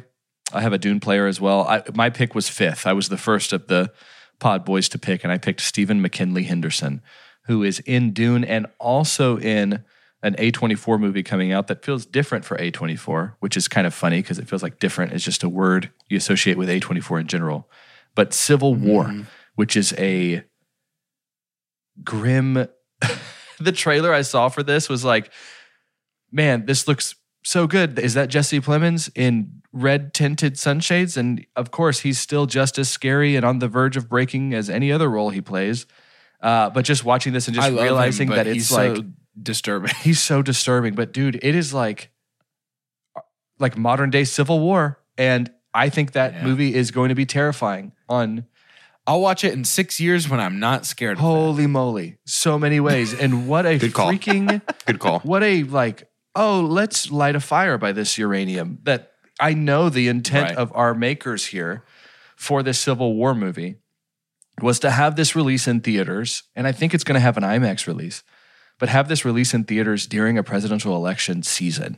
I have a Dune player as well. I, my pick was fifth. I was the first of the pod boys to pick, and I picked Stephen McKinley Henderson, who is in Dune and also in an A24 movie coming out that feels different for A24, which is kind of funny because it feels like different is just a word you associate with A24 in general. But Civil mm-hmm. War, which is a grim. the trailer I saw for this was like, man, this looks so good. Is that Jesse Plemons in red tinted sunshades? And of course, he's still just as scary and on the verge of breaking as any other role he plays. Uh, but just watching this and just realizing him, but that it's he's like so disturbing. he's so disturbing. But dude, it is like like modern day Civil War, and I think that Yeah. movie is going to be terrifying. On I'll watch it in six years when I'm not scared. Of it. holy moly, so many ways, and what a Good call. freaking Good call. what a like oh let's light a fire by this uranium that i know the intent Right. of our makers here for this civil war movie was to have this release in theaters and i think it's going to have an imax release but have this release in theaters during a presidential election season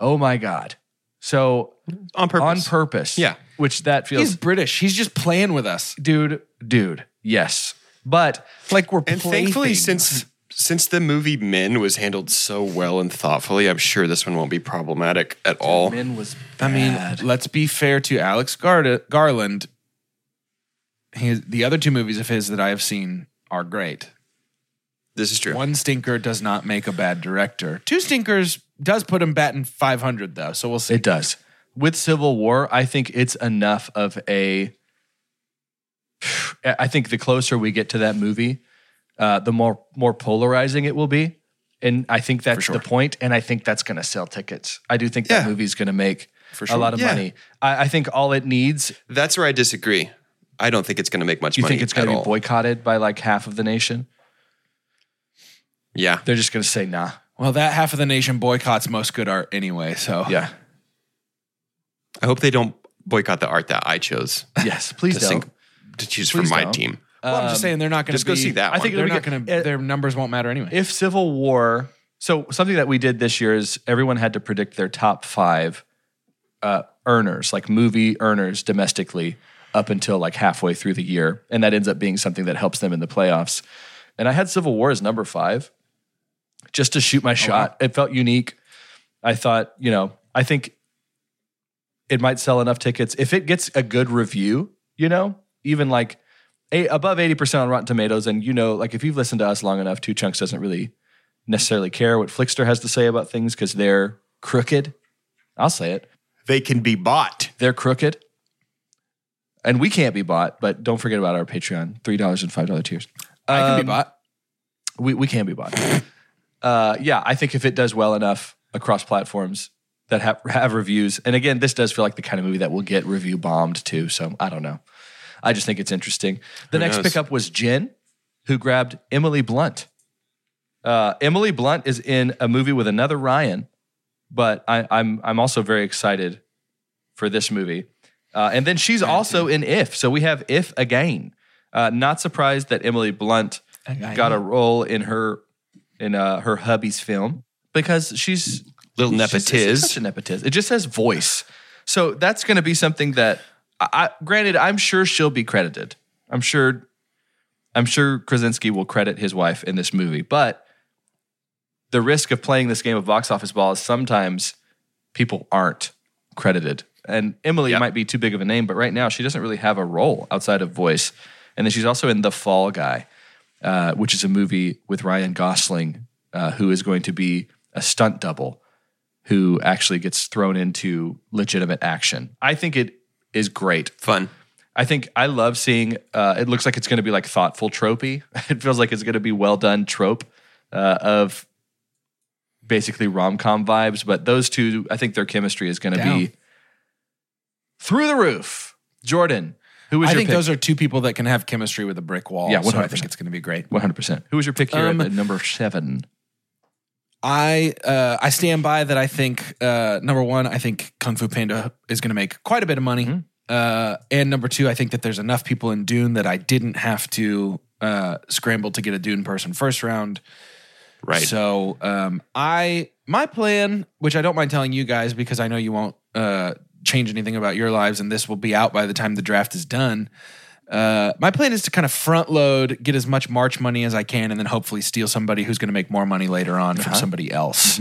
oh my god so On purpose. on purpose Yeah. which that feels He's British. He's just playing with us. dude dude yes but Like we're And thankfully, since since the movie Men was handled so well and thoughtfully, I'm sure this one won't be problematic at all. min was Bad. I mean, let's be fair to Alex Gar- Garland. His, the other two movies of his that I have seen are great. This is true. One stinker does not make a bad director. Two stinkers does put him batting 500 though. So we'll see. It does. With Civil War, I think it's enough of a. I think the closer we get to that movie, uh, the more more polarizing it will be, and I think that's sure. the point. And I think that's going to sell tickets. I do think that Yeah. movie's going to make For a lot of Yeah. money. I, I think all it needs. That's where I disagree. I don't think it's going to make much money. You money. think it's going to be all. boycotted by like half of the nation? Yeah. They're just going to say nah. Well, that half of the nation boycotts most good art anyway. So Yeah. I hope they don't boycott the art that I chose Yes. Please to, don't. sing, to choose Please for my don't. team. Well, I'm just saying they're not going to just go see that I think They're it'll not be going good. to. Their numbers won't matter anyway. if Civil War, so something that we did this year is everyone had to predict their top five uh, earners, like movie earners domestically, up until like halfway through the year, and that ends up being something that helps them in the playoffs. And I had Civil War as number five, just to shoot my shot. It felt unique. I thought, you know, I think it might sell enough tickets if it gets a good review. You know, even like a, above 80% on Rotten Tomatoes. And you know, like if you've listened to us long enough, Two Chunks doesn't really necessarily care what Flixster has to say about things because they're crooked. I'll say it. They can be bought. They're crooked. And we can't be bought, but don't forget about our Patreon, $3 and $5 tiers. I can Um, be bought. We, we can be bought. uh, yeah, I think if it does well enough across platforms that have, have reviews, and again, this does feel like the kind of movie that will get review bombed too. So I don't know. I just think it's interesting. The next knows? pickup was Jen, who grabbed Emily Blunt. Uh, Emily Blunt is in a movie with another Ryan, but I, I'm I'm also very excited for this movie. Uh, and then she's also in If, so we have If again. Uh, not surprised that Emily Blunt got a role in her in uh, her hubby's film because she's Little she's- she's such a nepotiz. It just says voice, so that's going to be something that. I, granted, I'm sure she'll be credited. I'm sure. I'm sure Krasinski will credit his wife in this movie, but the risk of playing this game of box office ball is sometimes people aren't credited. And Emily Yep. might be too big of a name, but right now she doesn't really have a role outside of voice. And then she's also in The Fall Guy, uh, which is a movie with Ryan Gosling, uh, who is going to be a stunt double who actually gets thrown into legitimate action. I think it is great. Fun. I think I love seeing. Uh, it looks like it's going to be like thoughtful tropey. It feels like it's going to be well done trope uh, of basically rom com vibes. But those two, I think their chemistry is going to be through the roof. Jordan, who was your. I your think pick? those are two people that can have chemistry with a brick wall. Yeah, so I 100%. think it's going to be great. one hundred percent. Who was your pick here Um, at, at number seven? I uh, I stand by that. I think uh, number one, I think Kung Fu Panda is going to make quite a bit of money. Mm-hmm. Uh, and number two, I think that there's enough people in Dune that I didn't have to uh, scramble to get a Dune person first round. Right. So um, I my plan, which I don't mind telling you guys because I know you won't uh, change anything about your lives, and this will be out by the time the draft is done. Uh, my plan is to kind of front load, get as much March money as I can, and then hopefully steal somebody who's going to make more money later on from somebody else.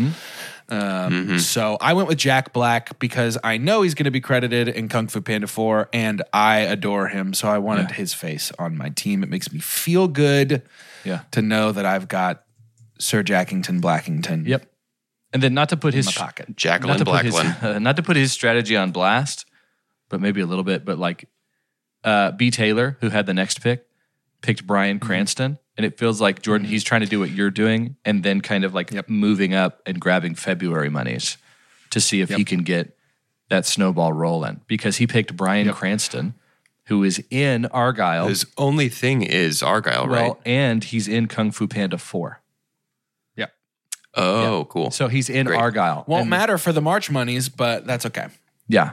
Um, So I went with Jack Black because I know he's going to be credited in Kung Fu Panda 4 and I adore him. So I wanted his face on my team. It makes me feel good Yeah. to know that I've got Sir Jackington Blackington. Yep. And then not to put his my pocket. Jacqueline not to put his, Blacklin. not to put his strategy on blast, but maybe a little bit. But like uh, B. Taylor, who had the next pick, picked Bryan Cranston, and it feels like Jordan. He's trying to do what you're doing, and then kind of like moving up and grabbing February monies to see if he can get that snowball rolling because he picked Bryan Cranston, who is in Argylle. His only thing is Argylle, well, right? and he's in Kung Fu Panda Four, Yep. Oh, cool. so he's in Great. Argylle. Won't And- matter for the March monies, but that's okay. Yeah,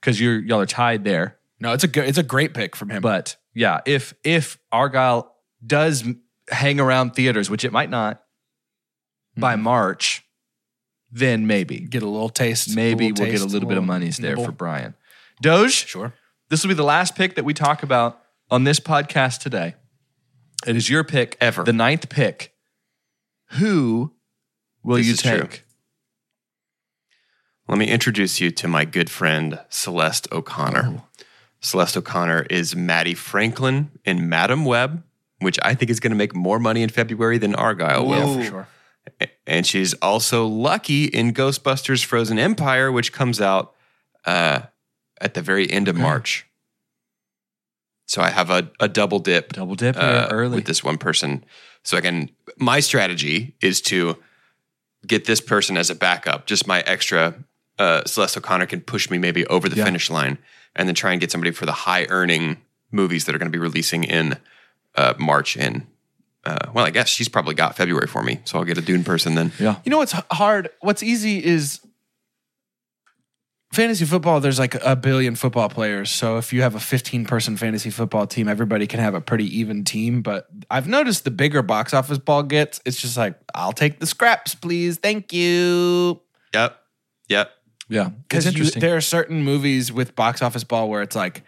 because you're y'all are tied there. No, it's a good, it's a great pick from him. But yeah, if if Argylle does hang around theaters, which it might not, by hmm. March, then maybe get a little taste. maybe little we'll get a taste, little bit of little monies there nibble. for Brian. Doge, Sure. this will be the last pick that we talk about on this podcast today. It is your pick Ever. the ninth pick. Who will This you is true. take? Let me introduce you to my good friend Celeste O'Connor. Oh. Celeste O'Connor is Maddie Franklin in Madame Web, which I think is going to make more money in February than Argylle will. for sure. And she's also Lucky in Ghostbusters Frozen Empire, which comes out uh, at the very end of March. So I have a, a double dip Double dip uh, early. with this one person. So I can, my strategy is to get this person as a backup, just my extra. Uh, Celeste O'Connor can push me maybe over the Yeah. finish line and then try and get somebody for the high earning movies that are going to be releasing in uh, March and uh, well, I guess she's probably got February for me, so I'll get a Dune person then. yeah. You know what's hard? What's easy is fantasy football. There's like a billion football players. So if you have a 15 person fantasy football team, everybody can have a pretty even team. But I've noticed the bigger box office ball gets, it's just like, I'll take the scraps, please. Thank you. Yep, yep. Yeah. Because there are certain movies with box office ball where it's like,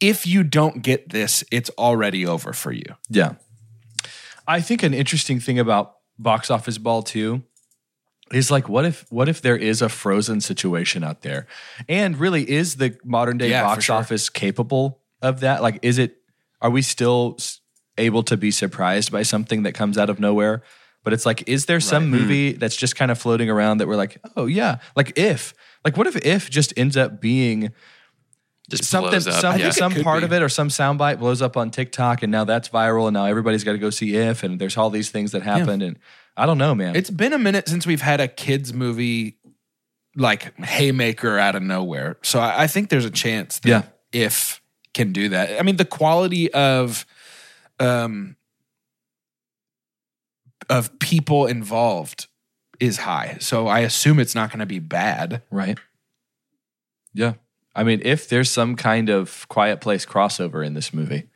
if you don't get this, it's already over for you. Yeah. I think an interesting thing about box office ball too is like what if what if there is a frozen situation out there? And really is the modern day Yeah, box sure. office capable of that? Like is it are we still able to be surprised by something that comes out of nowhere? But it's like is there some movie mm. that's just kind of floating around that we're like, "Oh yeah." Like if like what if if just ends up being Just something, blows up. some, yeah. some part be. of it or some soundbite blows up on TikTok and now that's viral and now everybody's got to go see if and there's all these things that happen and I don't know, man. It's been a minute since we've had a kids movie like haymaker out of nowhere. So I, I think there's a chance that Yeah. if can do that. I mean, the quality of um of people involved is high. So I assume it's not going to be bad. right. Yeah. I mean, if there's some kind of quiet place crossover in this movie,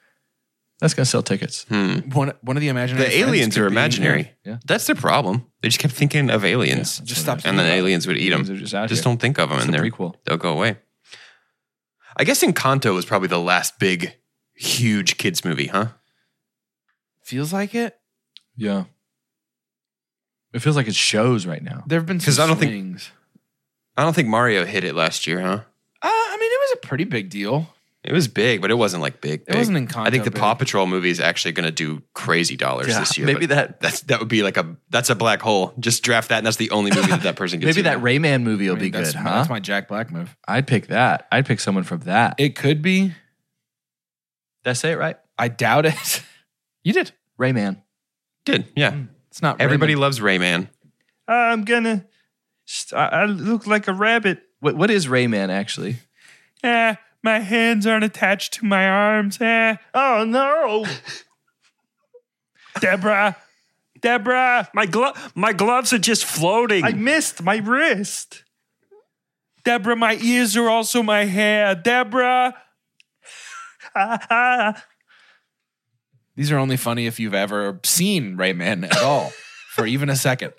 that's going to sell tickets. Hmm. One one of the imaginary the aliens could are be- imaginary. Yeah. That's their problem. They just kept thinking of aliens, Just stop. and then aliens would eat them. Just out just don't think of them, It's and a they're prequel. they'll go away. I guess Encanto was probably the last big, huge kids movie, huh? Feels like it. Yeah. It feels like it shows right now. There have been 'Cause some I don't think- I don't think Mario hit it last year, huh? Uh, I mean, it was a pretty big deal. It was big, but it wasn't like big. It wasn't Encanto I think the big. Paw Patrol movie is actually going to do crazy dollars Yeah, this year. maybe but that- that's that would be like a that's a black hole. Just draft that, and that's the only movie that that person gets. Maybe that in. Rayman movie will I mean, be that's, good, my, huh? that's my Jack Black move. I'd pick that. I'd pick someone from that. It could be. Did I say it right? I doubt it. you did. Rayman. did. Yeah, It's not everybody Raymond. loves Rayman. I'm gonna. I, I look like a rabbit. What What is Rayman actually? Eh, my hands aren't attached to my arms. Eh. Oh no! Deborah. Deborah. My glo- my gloves are just floating. I missed my wrist. Deborah, my ears are also my hair. Deborah. These are only funny if you've ever seen Rayman at all for even a second.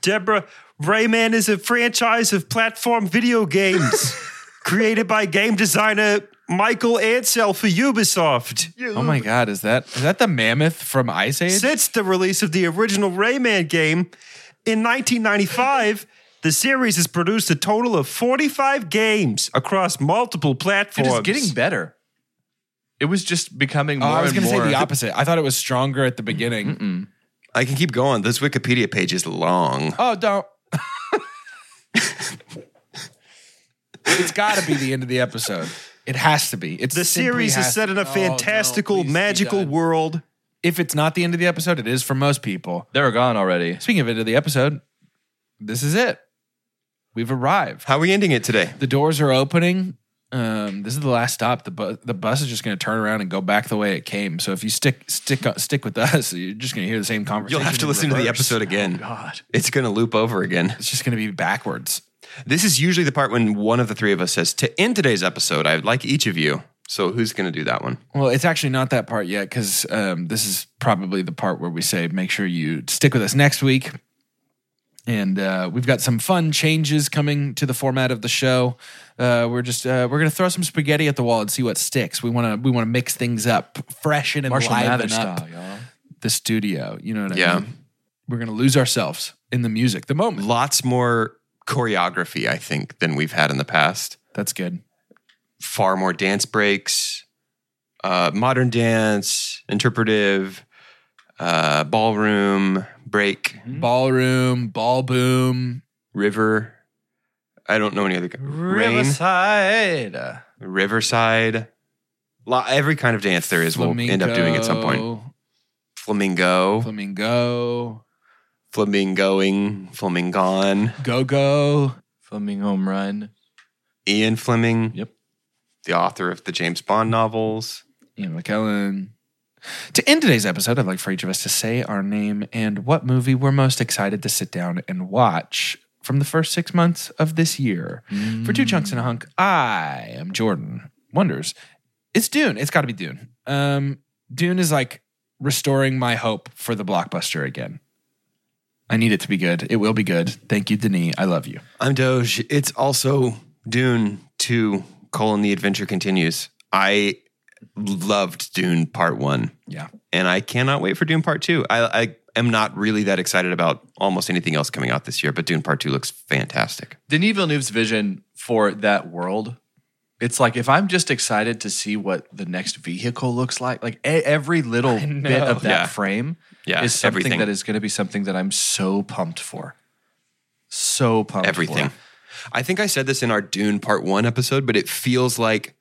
Deborah, Rayman is a franchise of platform video games created by game designer Michael Ancel for Ubisoft. Oh my god, is that is that the mammoth from Ice Age? Since the release of the original Rayman game in 1995, the series has produced a total of 45 games across multiple platforms. It is getting better. It was just becoming Oh, more I was going to say the opposite. I thought it was stronger at the beginning. I can keep going. This Wikipedia page is long. Oh, don't. it's got to be the end of the episode. It has to be. It's the series is set in a Oh, no, fantastical, please magical world. If it's not the end of the episode, it is for most people. They're gone already. Speaking of end of the episode, this is it. We've arrived. How are we ending it today? The doors are opening. Um, this is the last stop. The bu- the bus is just going to turn around and go back the way it came. So if you stick stick stick with us, you're just going to hear the same conversation. You'll have to listen to the episode again. God. It's going to loop over again. It's just going to be backwards. This is usually the part when one of the three of us says, To end today's episode, I'd like each of you. So who's going to do that one? Well, it's actually not that part yet because um, this is probably the part where we say make sure you stick with us next week. And uh, we've got some fun changes coming to the format of the show. Uh, we're just uh, we're gonna throw some spaghetti at the wall and see what sticks. We want to we want to mix things up, freshen and Marshall liven Mathers up style, y'all. the studio. You know what I Yeah. mean? We're gonna lose ourselves in the music, the moment. Lots more choreography, I think, than we've had in the past. That's good. Far more dance breaks, uh, modern dance, interpretive, uh, ballroom, break, mm-hmm. Ballroom, ball boom. river. I don't know any other. Rain, Riverside. riverside. Every kind of dance there is, we'll end up doing at some point. Flamingo, Flamingo. flamingoing, flamingon. Go go. Fleming home run. Ian Fleming. Yep. The author of the James Bond novels. Ian McKellen. To end today's episode, I'd like for each of us to say our name and what movie we're most excited to sit down and watch from the first six months of this year. For two chunks and a hunk, I am Jordan Wonders. It's Dune. It's got to be Dune. Um, Dune is like restoring my hope for the blockbuster again. I need it to be good. It will be good. Thank you, Denis. I love you. I'm Doge. It's also Dune 2, colon, the adventure continues. I loved Dune Part 1, Yeah. and I cannot wait for Dune Part 2. I, I am not really that excited about almost anything else coming out this year, but Dune Part 2 looks fantastic. Denis Villeneuve's vision for that world. It's like if I'm just excited to see what the next vehicle looks like, like every little bit of that Yeah. frame Yeah, is something everything. that is going to be something that I'm so pumped for. So pumped for Everything. for. I think I said this in our Dune Part 1 episode, but it feels like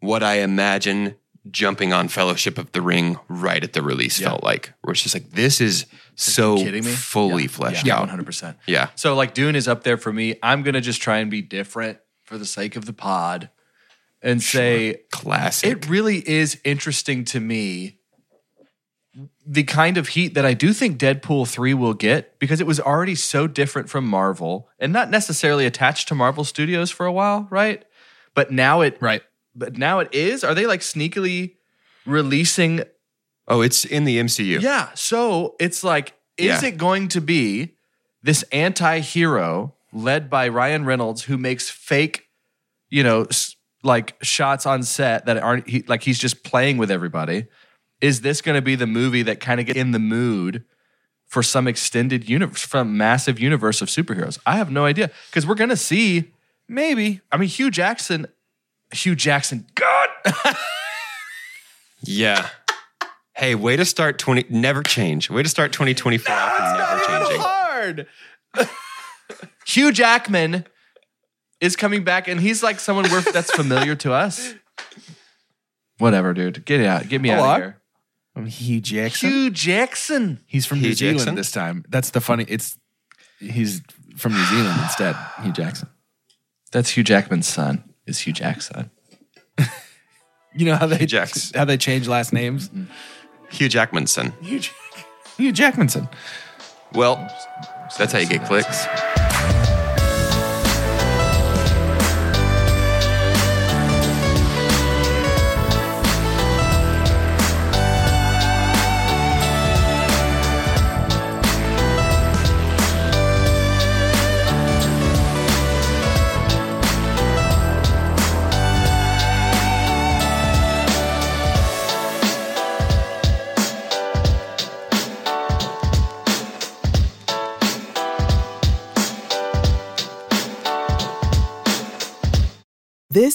what I imagine jumping on Fellowship of the Ring right at the release felt like, where it's just like, this is so kidding me? fully Yeah. fleshed yeah, out. 100%. Yeah. So like Dune is up there for me. I'm going to just try and be different for the sake of the pod and say Classic. it really is interesting to me the kind of heat that I do think Deadpool 3 will get because it was already so different from Marvel and not necessarily attached to Marvel Studios for a while, right? But now it Right. But now it is. Are they like sneakily releasing oh, it's in the MCU. yeah. So it's like, is Yeah. it going to be this anti hero led by Ryan Reynolds who makes fake, you know, like shots on set that aren't he, like he's just playing with everybody? Is this going to be the movie that kind of get in the mood for some extended universe, from massive universe of superheroes? I have no idea because we're going to see. Maybe. I mean, Hugh Jackson, Hugh Jackson, God, Yeah. Hey, way to start 20 never change. Way to start 2024 off and never changing. Hard. Hugh Jackman is coming back, and he's like someone we're, that's familiar to us. Whatever, dude. Get out. Get me Hold out of here. I'm Hugh Jackson. Hugh Jackson. He's from Hugh New Zealand Jackson? this time. That's the funny. It's he's from New Zealand instead. Hugh Jackson. That's Hugh Jackman's son. Is Hugh Jackson? You know how they Jacks. how they change last names? Mm-hmm. Hugh Jackmanson. Hugh, Jack- Hugh Jackmanson. Well, that's how you get clicks.